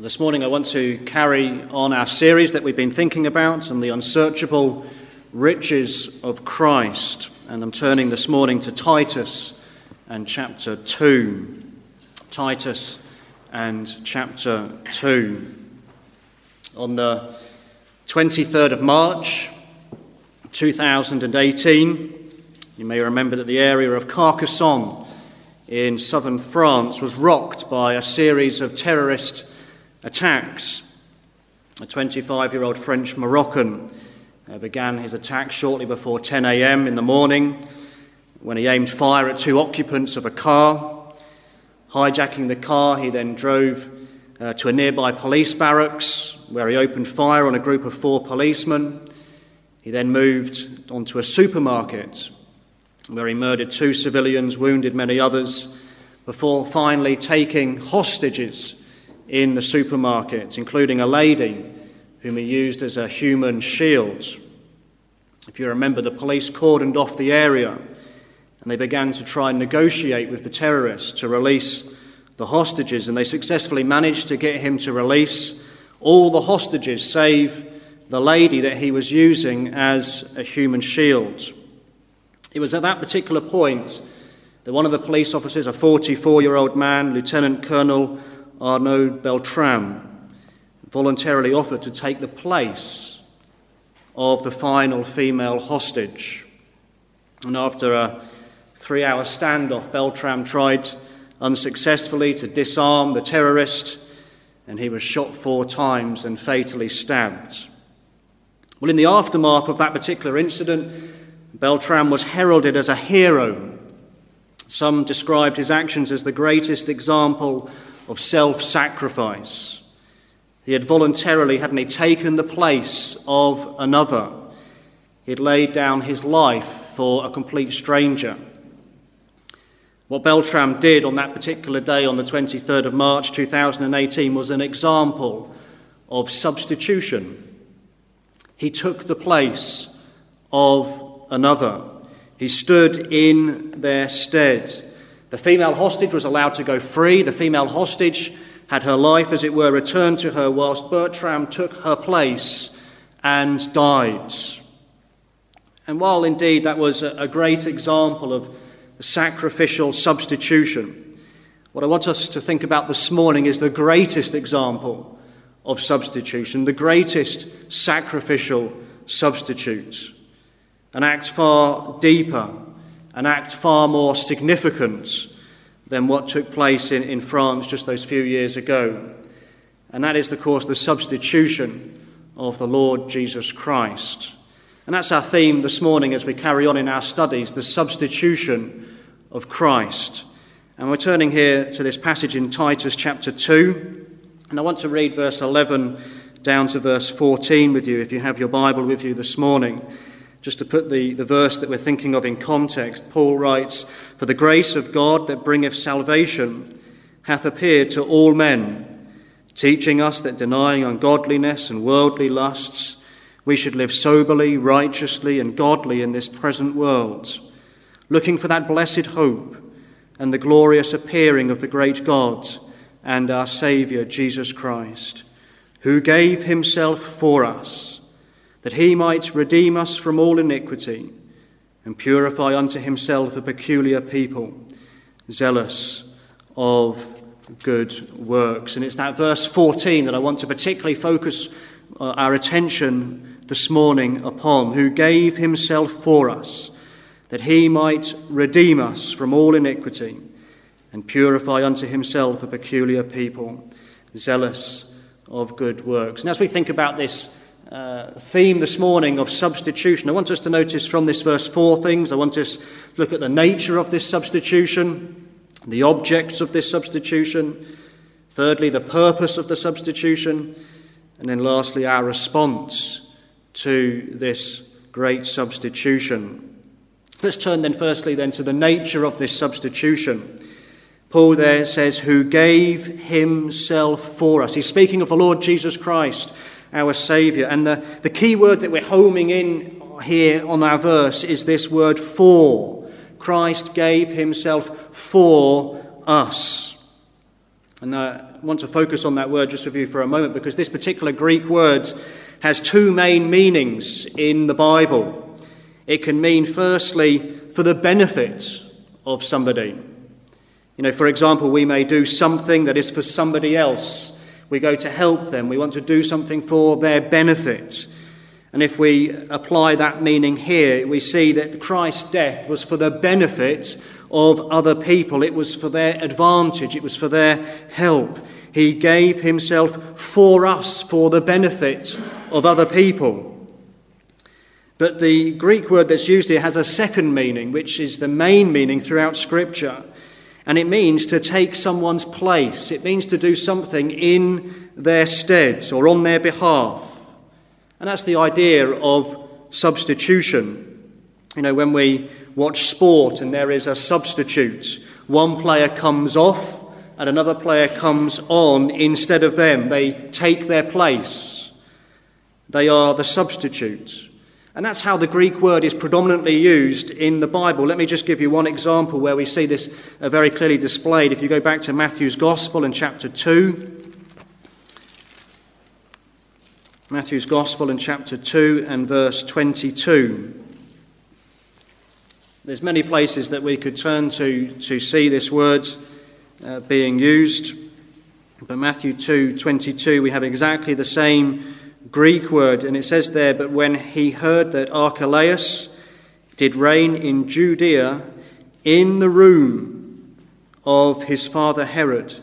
This morning, I want to carry on our series that we've been thinking about on the unsearchable riches of Christ. And I'm turning this morning to Titus and chapter 2. Titus and chapter 2. On the 23rd of March 2018, you may remember that the area of Carcassonne in southern France was rocked by a series of terrorist attacks. A 25 year old French Moroccan uh, began his attack shortly before 10 a.m. in the morning when he aimed fire at two occupants of a car. Hijacking the car, he then drove uh, to a nearby police barracks where he opened fire on a group of four policemen. He then moved onto a supermarket where he murdered two civilians, wounded many others, before finally taking hostages in the supermarket, including a lady whom he used as a human shield. If you remember, the police cordoned off the area and they began to try and negotiate with the terrorists to release the hostages, and they successfully managed to get him to release all the hostages save the lady that he was using as a human shield. It was at that particular point that one of the police officers, a 44 year old man, Lieutenant Colonel Arnaud Beltrame voluntarily offered to take the place of the final female hostage. And after a three hour standoff, Beltrame tried unsuccessfully to disarm the terrorist, and he was shot four times and fatally stabbed. Well, in the aftermath of that particular incident, Beltrame was heralded as a hero. Some described his actions as the greatest example of self sacrifice. He had voluntarily, hadn't he, taken the place of another. He had laid down his life for a complete stranger. What Beltrame did on that particular day, on the 23rd of March 2018, was an example of substitution. He took the place of another, he stood in their stead. The female hostage was allowed to go free. The female hostage had her life, as it were, returned to her, whilst Beltrame took her place and died. And while indeed that was a great example of sacrificial substitution, what I want us to think about this morning is the greatest example of substitution, the greatest sacrificial substitute. An act far deeper an act far more significant than what took place in, in France just those few years ago. And that is, of course, the substitution of the Lord Jesus Christ. And that's our theme this morning as we carry on in our studies the substitution of Christ. And we're turning here to this passage in Titus chapter 2. And I want to read verse 11 down to verse 14 with you if you have your Bible with you this morning. Just to put the, the verse that we're thinking of in context, Paul writes, For the grace of God that bringeth salvation hath appeared to all men, teaching us that denying ungodliness and worldly lusts, we should live soberly, righteously, and godly in this present world, looking for that blessed hope and the glorious appearing of the great God and our Saviour Jesus Christ, who gave himself for us that he might redeem us from all iniquity and purify unto himself a peculiar people, zealous of good works. And it's that verse 14 that I want to particularly focus uh, our attention this morning upon, who gave himself for us, that he might redeem us from all iniquity and purify unto himself a peculiar people, zealous of good works. And as we think about this theme this morning of substitution. I want us to notice from this verse four things. I want us to look at the nature of this substitution, the objects of this substitution, thirdly, the purpose of the substitution, and then lastly, our response to this great substitution. Let's turn then firstly then to the nature of this substitution. Paul there says, who gave himself for us. He's speaking of the Lord Jesus Christ our Saviour. And the, the key word that we're homing in here on our verse is this word for. Christ gave himself for us. And uh, I want to focus on that word just with you for a moment because this particular Greek word has two main meanings in the Bible. It can mean, firstly, for the benefit of somebody. You know, for example, we may do something that is for somebody else. We go to help them. We want to do something for their benefit. And if we apply that meaning here, we see that Christ's death was for the benefit of other people. It was for their advantage. It was for their help. He gave himself for us, for the benefit of other people. But the Greek word that's used here has a second meaning, which is the main meaning throughout Scripture. And it means to take someone's place. It means to do something in their stead or on their behalf. And that's the idea of substitution. You know, when we watch sport and there is a substitute, one player comes off and another player comes on instead of them. They take their place. They are the substitute. And that's how the Greek word is predominantly used in the Bible. Let me just give you one example where we see this uh, very clearly displayed. If you go back to Matthew's Gospel in chapter 2, Matthew's Gospel in chapter 2 and verse 22. There's many places that we could turn to to see this word uh, being used. But Matthew 2:22 we have exactly the same Greek word and it says there but when he heard that Archelaus did reign in Judea in the room of his father Herod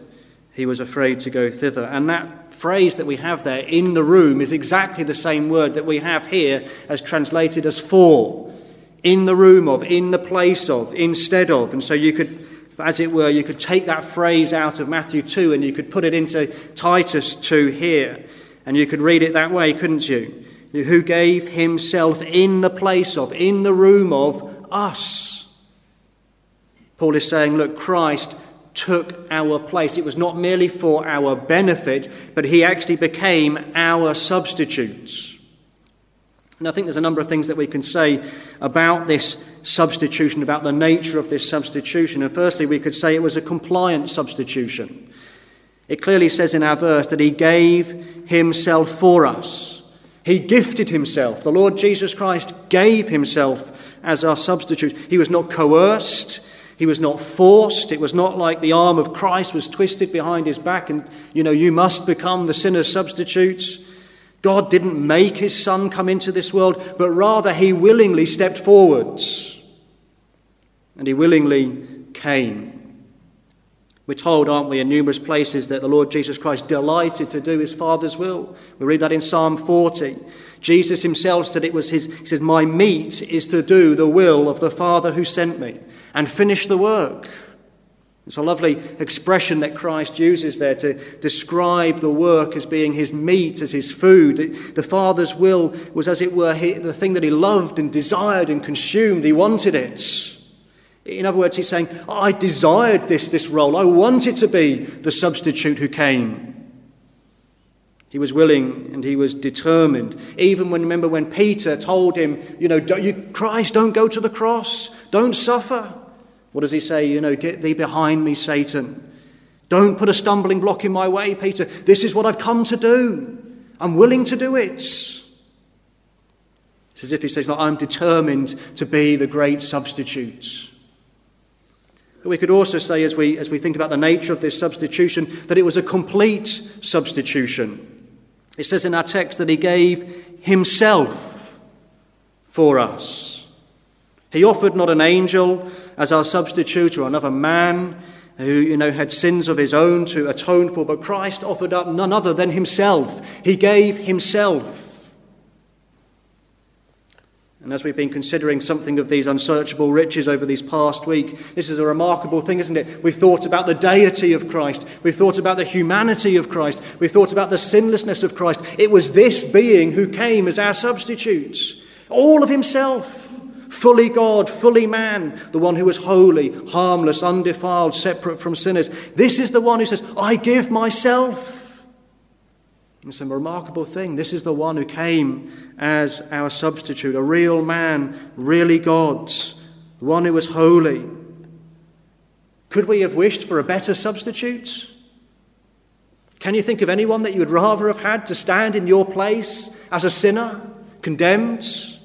he was afraid to go thither and that phrase that we have there in the room is exactly the same word that we have here as translated as for in the room of, in the place of, instead of. And so you could, as it were, you could take that phrase out of Matthew 2 and you could put it into Titus 2 here. And you could read it that way, couldn't you? Who gave himself in the place of, in the room of us. Paul is saying, look, Christ took our place. It was not merely for our benefit, but he actually became our substitutes. And I think there's a number of things that we can say about this substitution, about the nature of this substitution. And firstly, we could say it was a compliant substitution. It clearly says in our verse that he gave himself for us. He gifted himself. The Lord Jesus Christ gave himself as our substitute. He was not coerced. He was not forced. It was not like the arm of Christ was twisted behind his back and, you know, you must become the sinner's substitute. God didn't make his son come into this world, but rather he willingly stepped forwards. And he willingly came. We're told, aren't we, in numerous places that the Lord Jesus Christ delighted to do his Father's will. We read that in Psalm 40. Jesus himself said it was his, he said, My meat is to do the will of the Father who sent me and finish the work. It's a lovely expression that Christ uses there to describe the work as being his meat, as his food. The Father's will was, as it were, the thing that he loved and desired and consumed. He wanted it. In other words, he's saying, I desired this, this role. I wanted to be the substitute who came. He was willing and he was determined. Even when, remember, when Peter told him, you know, don't, you, Christ, don't go to the cross, don't suffer. What does he say? You know, get thee behind me, Satan. Don't put a stumbling block in my way, Peter. This is what I've come to do. I'm willing to do it. It's as if he says, no, I'm determined to be the great substitute. But we could also say, as we, as we think about the nature of this substitution, that it was a complete substitution. It says in our text that he gave himself for us. He offered not an angel as our substitute or another man who you know had sins of his own to atone for but Christ offered up none other than himself he gave himself and as we've been considering something of these unsearchable riches over these past week this is a remarkable thing isn't it? We've thought about the deity of Christ. We've thought about the humanity of Christ. We've thought about the sinlessness of Christ. It was this being who came as our substitute all of himself. Fully God, fully man, the one who was holy, harmless, undefiled, separate from sinners. This is the one who says, I give myself. It's a remarkable thing. This is the one who came as our substitute, a real man, really God's, the one who was holy. Could we have wished for a better substitute? Can you think of anyone that you would rather have had to stand in your place as a sinner, condemned?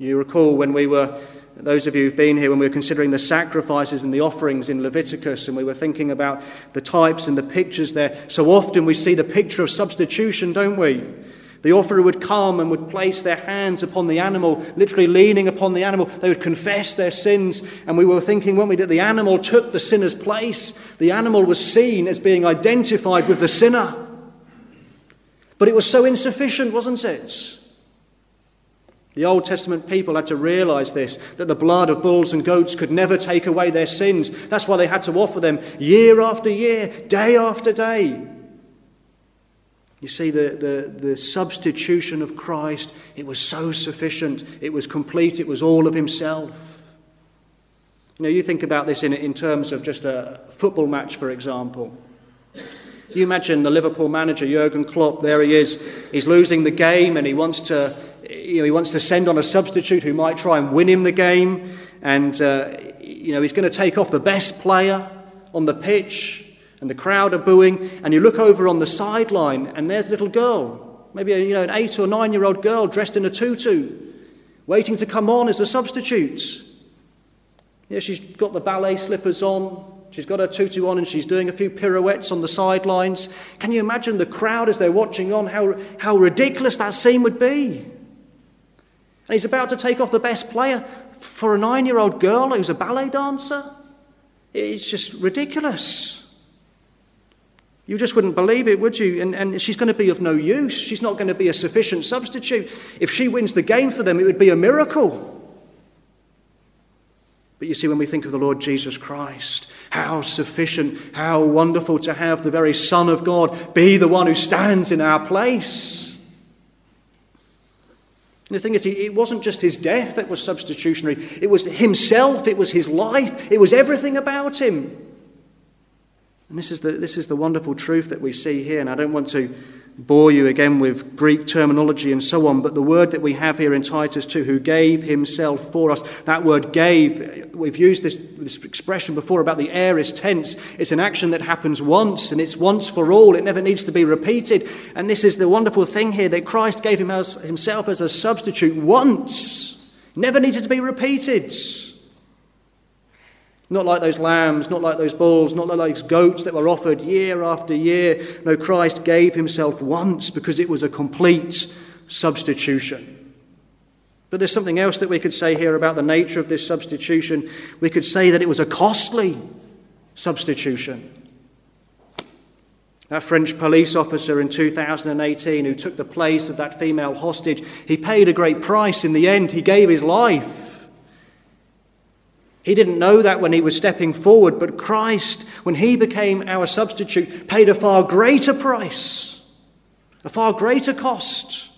You recall when we were, those of you who've been here, when we were considering the sacrifices and the offerings in Leviticus, and we were thinking about the types and the pictures there. So often we see the picture of substitution, don't we? The offerer would come and would place their hands upon the animal, literally leaning upon the animal. They would confess their sins. And we were thinking, weren't we, that the animal took the sinner's place. The animal was seen as being identified with the sinner. But it was so insufficient, wasn't it? The Old Testament people had to realize this that the blood of bulls and goats could never take away their sins. That's why they had to offer them year after year, day after day. You see, the, the, the substitution of Christ, it was so sufficient, it was complete, it was all of Himself. You know, you think about this in, in terms of just a football match, for example. You imagine the Liverpool manager, Jurgen Klopp, there he is. He's losing the game and he wants to you know, he wants to send on a substitute who might try and win him the game. And, uh, you know, he's going to take off the best player on the pitch. And the crowd are booing. And you look over on the sideline, and there's a little girl, maybe you know, an eight or nine year old girl dressed in a tutu, waiting to come on as a substitute. Yeah, she's got the ballet slippers on. She's got her tutu on and she's doing a few pirouettes on the sidelines. Can you imagine the crowd as they're watching on how, how ridiculous that scene would be? And he's about to take off the best player for a nine year old girl who's a ballet dancer. It's just ridiculous. You just wouldn't believe it, would you? And, and she's going to be of no use. She's not going to be a sufficient substitute. If she wins the game for them, it would be a miracle. But you see, when we think of the Lord Jesus Christ, how sufficient, how wonderful to have the very Son of God be the one who stands in our place. And the thing is, it wasn't just his death that was substitutionary, it was himself, it was his life, it was everything about him. And this is the, this is the wonderful truth that we see here. And I don't want to bore you again with Greek terminology and so on, but the word that we have here in Titus 2, who gave himself for us, that word gave, we've used this, this expression before about the aorist tense. It's an action that happens once and it's once for all. It never needs to be repeated. And this is the wonderful thing here that Christ gave him as, himself as a substitute once, never needed to be repeated. Not like those lambs, not like those bulls, not like those goats that were offered year after year. No, Christ gave himself once because it was a complete substitution. But there's something else that we could say here about the nature of this substitution. We could say that it was a costly substitution. That French police officer in 2018 who took the place of that female hostage, he paid a great price in the end. He gave his life. He didn't know that when he was stepping forward, but Christ, when he became our substitute, paid a far greater price, a far greater cost.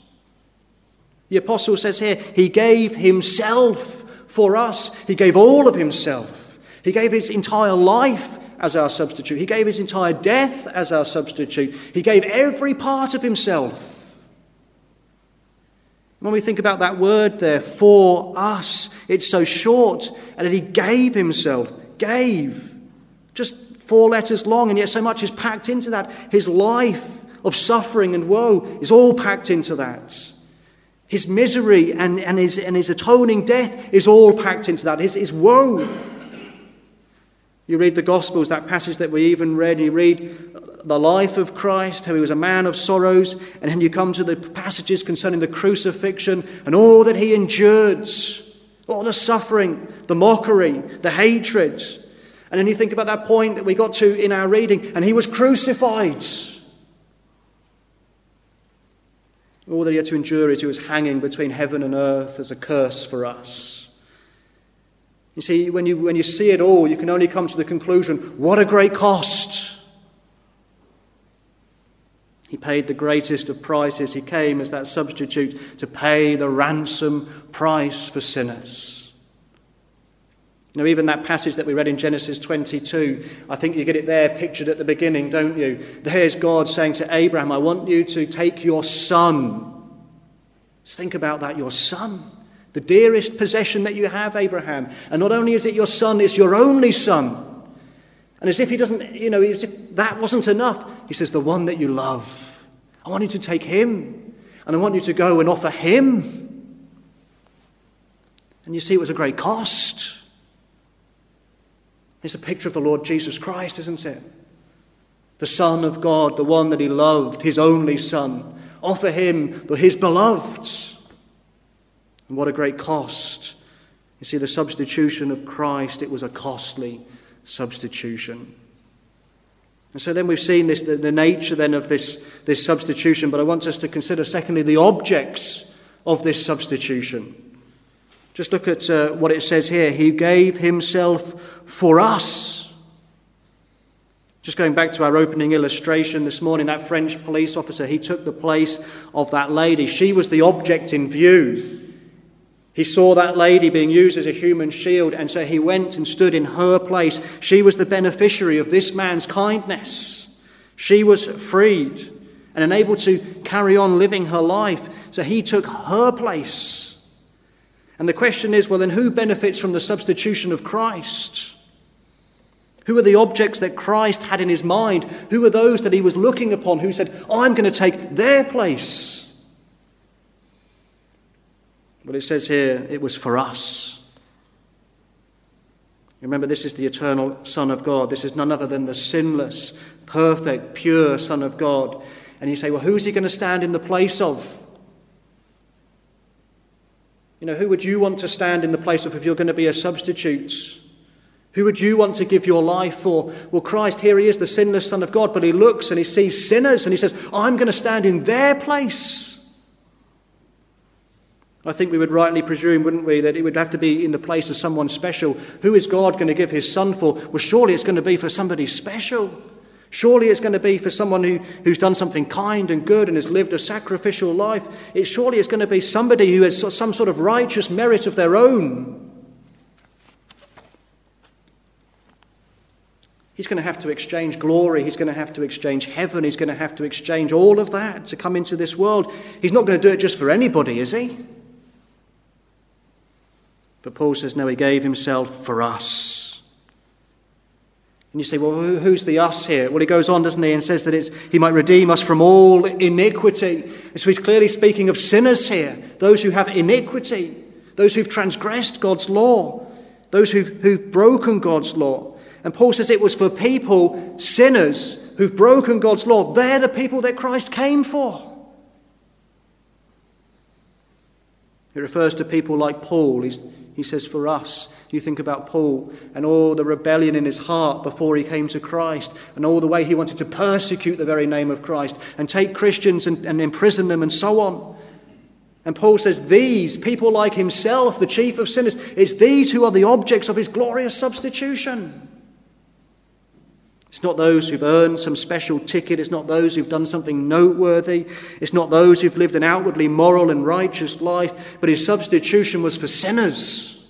The apostle says here, he gave himself for us. He gave all of himself. He gave his entire life as our substitute. He gave his entire death as our substitute. He gave every part of himself. When we think about that word there, for us, it's so short, and that he gave himself, gave, just four letters long, and yet so much is packed into that. His life of suffering and woe is all packed into that. His misery and, and, his, and his atoning death is all packed into that. His, his woe. You read the Gospels, that passage that we even read, you read the life of Christ, how he was a man of sorrows, and then you come to the passages concerning the crucifixion and all that he endured, all the suffering, the mockery, the hatred. And then you think about that point that we got to in our reading, and he was crucified. All that he had to endure is he was hanging between heaven and earth as a curse for us. You see, when you, when you see it all, you can only come to the conclusion what a great cost! He paid the greatest of prices. He came as that substitute to pay the ransom price for sinners. You know, even that passage that we read in Genesis 22, I think you get it there pictured at the beginning, don't you? There's God saying to Abraham, I want you to take your son. Just think about that, your son. The dearest possession that you have, Abraham. And not only is it your son, it's your only son. And as if he doesn't, you know, as if that wasn't enough, he says, The one that you love, I want you to take him, and I want you to go and offer him. And you see, it was a great cost. It's a picture of the Lord Jesus Christ, isn't it? The Son of God, the one that he loved, his only Son. Offer him, his beloved. And what a great cost. You see, the substitution of Christ, it was a costly substitution. And so then we've seen this, the, the nature then of this, this substitution, but I want us to consider, secondly, the objects of this substitution. Just look at uh, what it says here. He gave himself for us. Just going back to our opening illustration this morning, that French police officer, he took the place of that lady. She was the object in view. He saw that lady being used as a human shield, and so he went and stood in her place. She was the beneficiary of this man's kindness. She was freed and enabled to carry on living her life, so he took her place. And the question is well, then who benefits from the substitution of Christ? Who are the objects that Christ had in his mind? Who are those that he was looking upon who said, I'm going to take their place? But it says here, it was for us. Remember, this is the eternal Son of God. This is none other than the sinless, perfect, pure Son of God. And you say, well, who's he going to stand in the place of? You know, who would you want to stand in the place of if you're going to be a substitute? Who would you want to give your life for? Well, Christ, here he is, the sinless Son of God, but he looks and he sees sinners and he says, I'm going to stand in their place. I think we would rightly presume, wouldn't we, that it would have to be in the place of someone special. Who is God going to give his son for? Well, surely it's going to be for somebody special. Surely it's going to be for someone who, who's done something kind and good and has lived a sacrificial life. It surely is going to be somebody who has some sort of righteous merit of their own. He's going to have to exchange glory. He's going to have to exchange heaven. He's going to have to exchange all of that to come into this world. He's not going to do it just for anybody, is he? But Paul says, no, he gave himself for us. And you say, well, who's the us here? Well, he goes on, doesn't he, and says that it's, he might redeem us from all iniquity. So he's clearly speaking of sinners here, those who have iniquity, those who've transgressed God's law, those who've, who've broken God's law. And Paul says it was for people, sinners, who've broken God's law. They're the people that Christ came for. It refers to people like Paul. He's, he says, for us. You think about Paul and all the rebellion in his heart before he came to Christ, and all the way he wanted to persecute the very name of Christ and take Christians and, and imprison them and so on. And Paul says, These, people like himself, the chief of sinners, it's these who are the objects of his glorious substitution. It's not those who've earned some special ticket. It's not those who've done something noteworthy. It's not those who've lived an outwardly moral and righteous life. But his substitution was for sinners.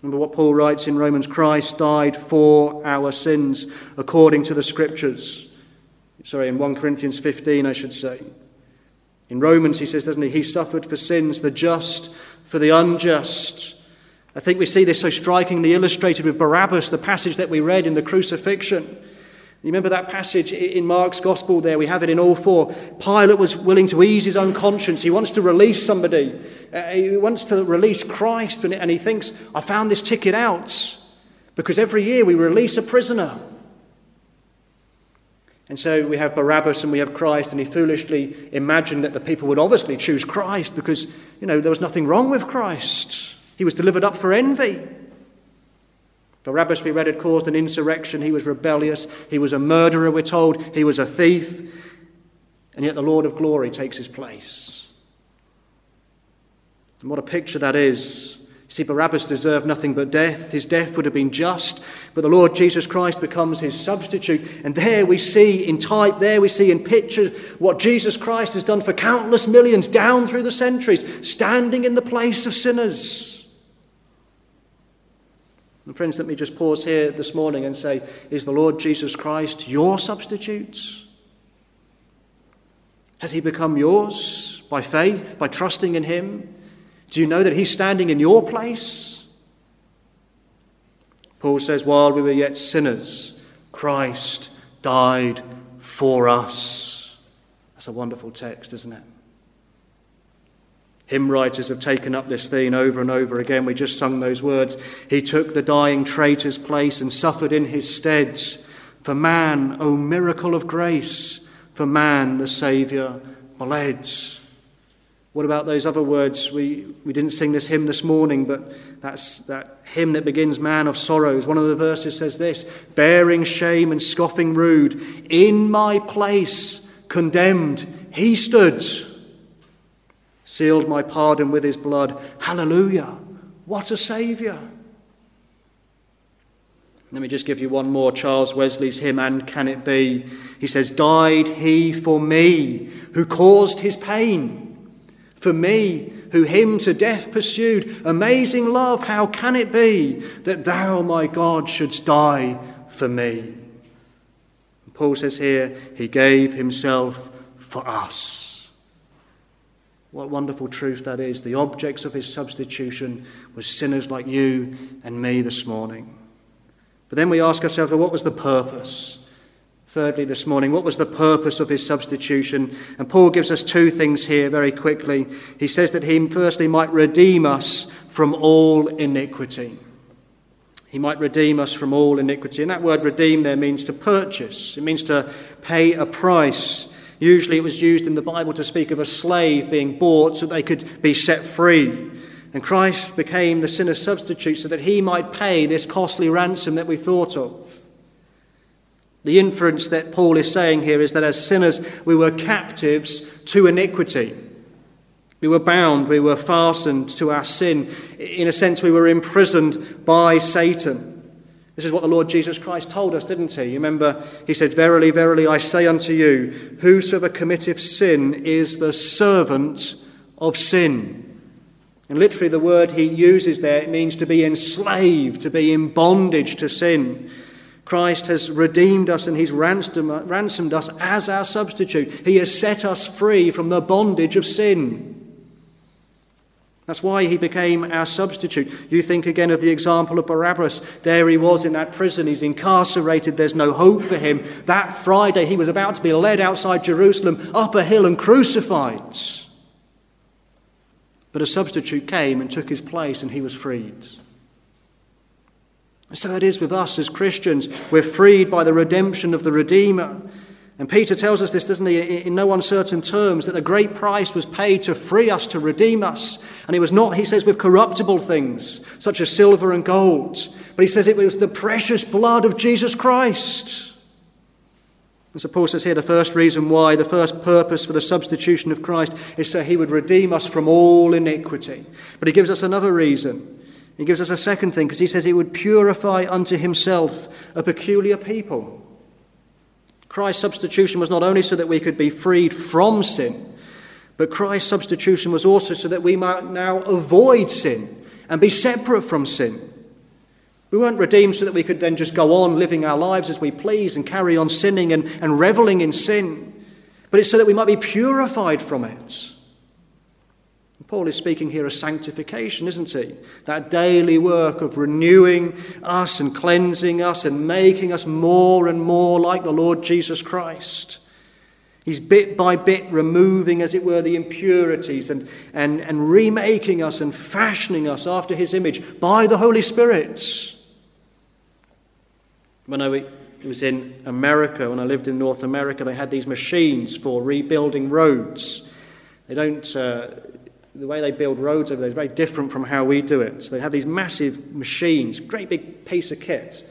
Remember what Paul writes in Romans Christ died for our sins according to the scriptures. Sorry, in 1 Corinthians 15, I should say. In Romans, he says, doesn't he? He suffered for sins, the just for the unjust I think we see this so strikingly illustrated with Barabbas, the passage that we read in the crucifixion. You remember that passage in Mark's gospel there? We have it in all four. Pilate was willing to ease his own conscience. He wants to release somebody. Uh, he wants to release Christ, and he thinks, I found this ticket out. Because every year we release a prisoner. And so we have Barabbas and we have Christ, and he foolishly imagined that the people would obviously choose Christ because, you know, there was nothing wrong with Christ. He was delivered up for envy. Barabbas, we read, had caused an insurrection. He was rebellious. He was a murderer, we're told. He was a thief. And yet the Lord of glory takes his place. And what a picture that is. See, Barabbas deserved nothing but death. His death would have been just, but the Lord Jesus Christ becomes his substitute. And there we see in type, there we see in picture what Jesus Christ has done for countless millions down through the centuries, standing in the place of sinners. And friends, let me just pause here this morning and say, is the Lord Jesus Christ your substitute? Has he become yours by faith, by trusting in him? Do you know that he's standing in your place? Paul says, while we were yet sinners, Christ died for us. That's a wonderful text, isn't it? Hymn writers have taken up this theme over and over again. We just sung those words. He took the dying traitor's place and suffered in his steads. For man, O miracle of grace, for man the Saviour bled. What about those other words? We, we didn't sing this hymn this morning, but that's that hymn that begins, Man of Sorrows. One of the verses says this Bearing shame and scoffing rude, in my place condemned, he stood. Sealed my pardon with his blood. Hallelujah. What a Saviour. Let me just give you one more Charles Wesley's hymn, And Can It Be? He says, Died he for me who caused his pain, for me who him to death pursued. Amazing love, how can it be that thou, my God, shouldst die for me? Paul says here, He gave Himself for us. What wonderful truth that is. The objects of His substitution were sinners like you and me this morning. But then we ask ourselves, well, what was the purpose? Thirdly, this morning, what was the purpose of his substitution? And Paul gives us two things here very quickly. He says that he firstly might redeem us from all iniquity. He might redeem us from all iniquity. And that word redeem there means to purchase, it means to pay a price. Usually it was used in the Bible to speak of a slave being bought so that they could be set free. And Christ became the sinner's substitute so that he might pay this costly ransom that we thought of. The inference that Paul is saying here is that as sinners, we were captives to iniquity. We were bound, we were fastened to our sin. In a sense, we were imprisoned by Satan. This is what the Lord Jesus Christ told us, didn't he? You remember, he said, Verily, verily, I say unto you, whosoever committeth sin is the servant of sin. And literally, the word he uses there it means to be enslaved, to be in bondage to sin. Christ has redeemed us and he's ransomed us as our substitute. He has set us free from the bondage of sin. That's why he became our substitute. You think again of the example of Barabbas. There he was in that prison. He's incarcerated. There's no hope for him. That Friday, he was about to be led outside Jerusalem up a hill and crucified. But a substitute came and took his place, and he was freed. So it is with us as Christians. We're freed by the redemption of the Redeemer. And Peter tells us this, doesn't he, in no uncertain terms, that a great price was paid to free us, to redeem us. And it was not, he says, with corruptible things, such as silver and gold, but he says it was the precious blood of Jesus Christ. And so Paul says here the first reason why, the first purpose for the substitution of Christ is so he would redeem us from all iniquity. But he gives us another reason. He gives us a second thing because he says he would purify unto himself a peculiar people. Christ's substitution was not only so that we could be freed from sin, but Christ's substitution was also so that we might now avoid sin and be separate from sin. We weren't redeemed so that we could then just go on living our lives as we please and carry on sinning and, and reveling in sin, but it's so that we might be purified from it. Paul is speaking here of sanctification, isn't he? That daily work of renewing us and cleansing us and making us more and more like the Lord Jesus Christ. He's bit by bit removing, as it were, the impurities and, and, and remaking us and fashioning us after his image by the Holy Spirit. When I was in America, when I lived in North America, they had these machines for rebuilding roads. They don't, uh, the way they build roads over there is very different from how we do it. So they have these massive machines, great big piece of kit,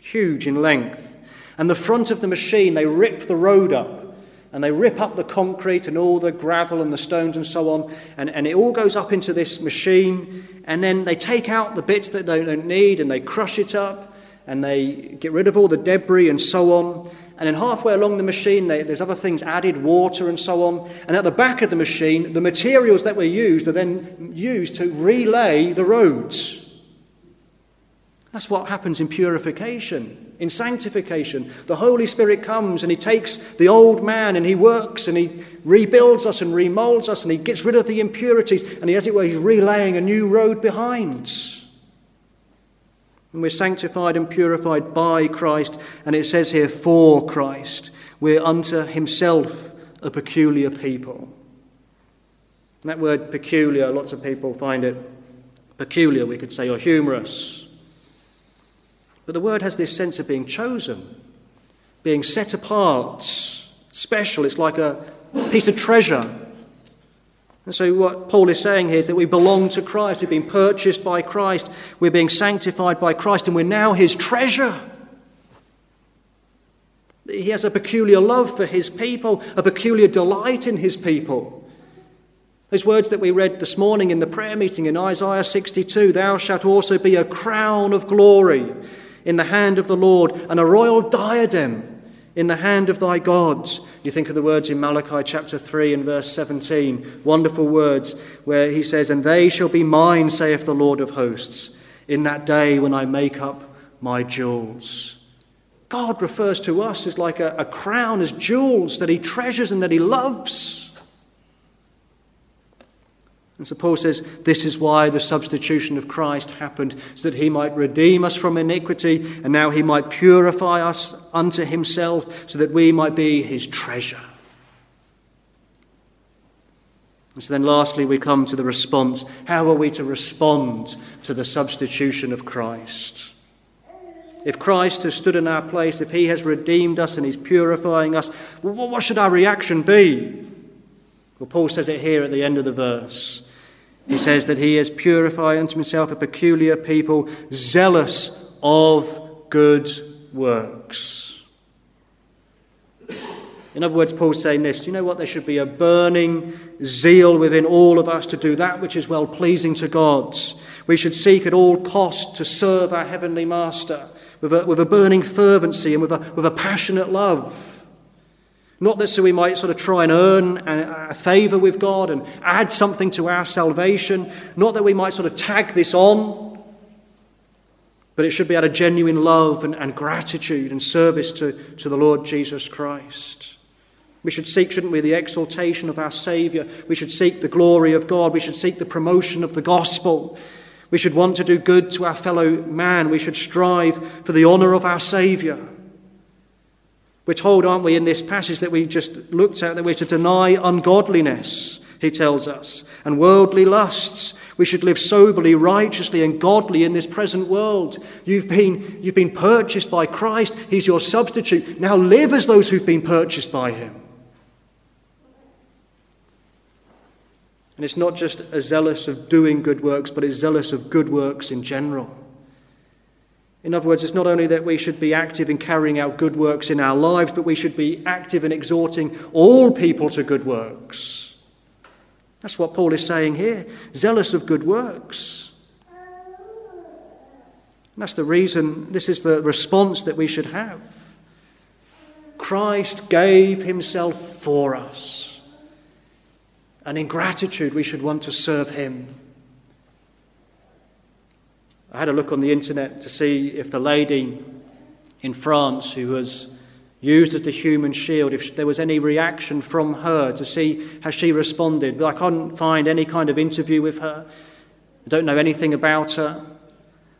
huge in length. And the front of the machine, they rip the road up and they rip up the concrete and all the gravel and the stones and so on, and, and it all goes up into this machine, and then they take out the bits that they don't need and they crush it up, and they get rid of all the debris and so on. And then halfway along the machine, they, there's other things added, water and so on. And at the back of the machine, the materials that were used are then used to relay the roads. That's what happens in purification, in sanctification. The Holy Spirit comes and He takes the old man and He works and He rebuilds us and remolds us and He gets rid of the impurities and He, as it were, He's relaying a new road behind. And we're sanctified and purified by Christ, and it says here, for Christ. We're unto himself a peculiar people. And that word peculiar, lots of people find it peculiar, we could say, or humorous. But the word has this sense of being chosen, being set apart, special. It's like a piece of treasure. And so, what Paul is saying here is that we belong to Christ. We've been purchased by Christ. We're being sanctified by Christ, and we're now his treasure. He has a peculiar love for his people, a peculiar delight in his people. Those words that we read this morning in the prayer meeting in Isaiah 62 Thou shalt also be a crown of glory in the hand of the Lord, and a royal diadem in the hand of thy gods. You think of the words in Malachi chapter 3 and verse 17, wonderful words where he says, And they shall be mine, saith the Lord of hosts, in that day when I make up my jewels. God refers to us as like a, a crown, as jewels that he treasures and that he loves. And so Paul says this is why the substitution of Christ happened, so that he might redeem us from iniquity, and now he might purify us unto himself, so that we might be his treasure. And so then, lastly, we come to the response. How are we to respond to the substitution of Christ? If Christ has stood in our place, if he has redeemed us and he's purifying us, what should our reaction be? Well, Paul says it here at the end of the verse. He says that he is purifying unto himself a peculiar people, zealous of good works. In other words, Paul's saying this Do you know what? There should be a burning zeal within all of us to do that which is well pleasing to God. We should seek at all cost to serve our Heavenly Master with a, with a burning fervency and with a, with a passionate love. Not that so we might sort of try and earn a favour with God and add something to our salvation. Not that we might sort of tag this on. But it should be out of genuine love and, and gratitude and service to, to the Lord Jesus Christ. We should seek, shouldn't we, the exaltation of our Saviour. We should seek the glory of God. We should seek the promotion of the gospel. We should want to do good to our fellow man. We should strive for the honour of our Saviour. We're told, aren't we, in this passage that we just looked at, that we're to deny ungodliness, he tells us, and worldly lusts. We should live soberly, righteously, and godly in this present world. You've been, you've been purchased by Christ, He's your substitute. Now live as those who've been purchased by Him. And it's not just a zealous of doing good works, but it's zealous of good works in general. In other words, it's not only that we should be active in carrying out good works in our lives, but we should be active in exhorting all people to good works. That's what Paul is saying here zealous of good works. And that's the reason, this is the response that we should have. Christ gave himself for us. And in gratitude, we should want to serve him. I had a look on the internet to see if the lady in France who was used as the human shield, if there was any reaction from her to see how she responded. But I couldn't find any kind of interview with her. I don't know anything about her.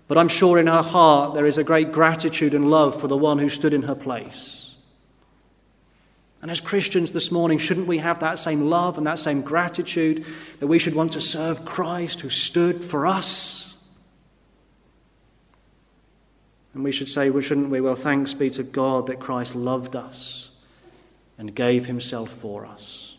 But I'm sure in her heart there is a great gratitude and love for the one who stood in her place. And as Christians this morning, shouldn't we have that same love and that same gratitude that we should want to serve Christ who stood for us? And we should say, well, shouldn't we? Well, thanks be to God that Christ loved us and gave himself for us.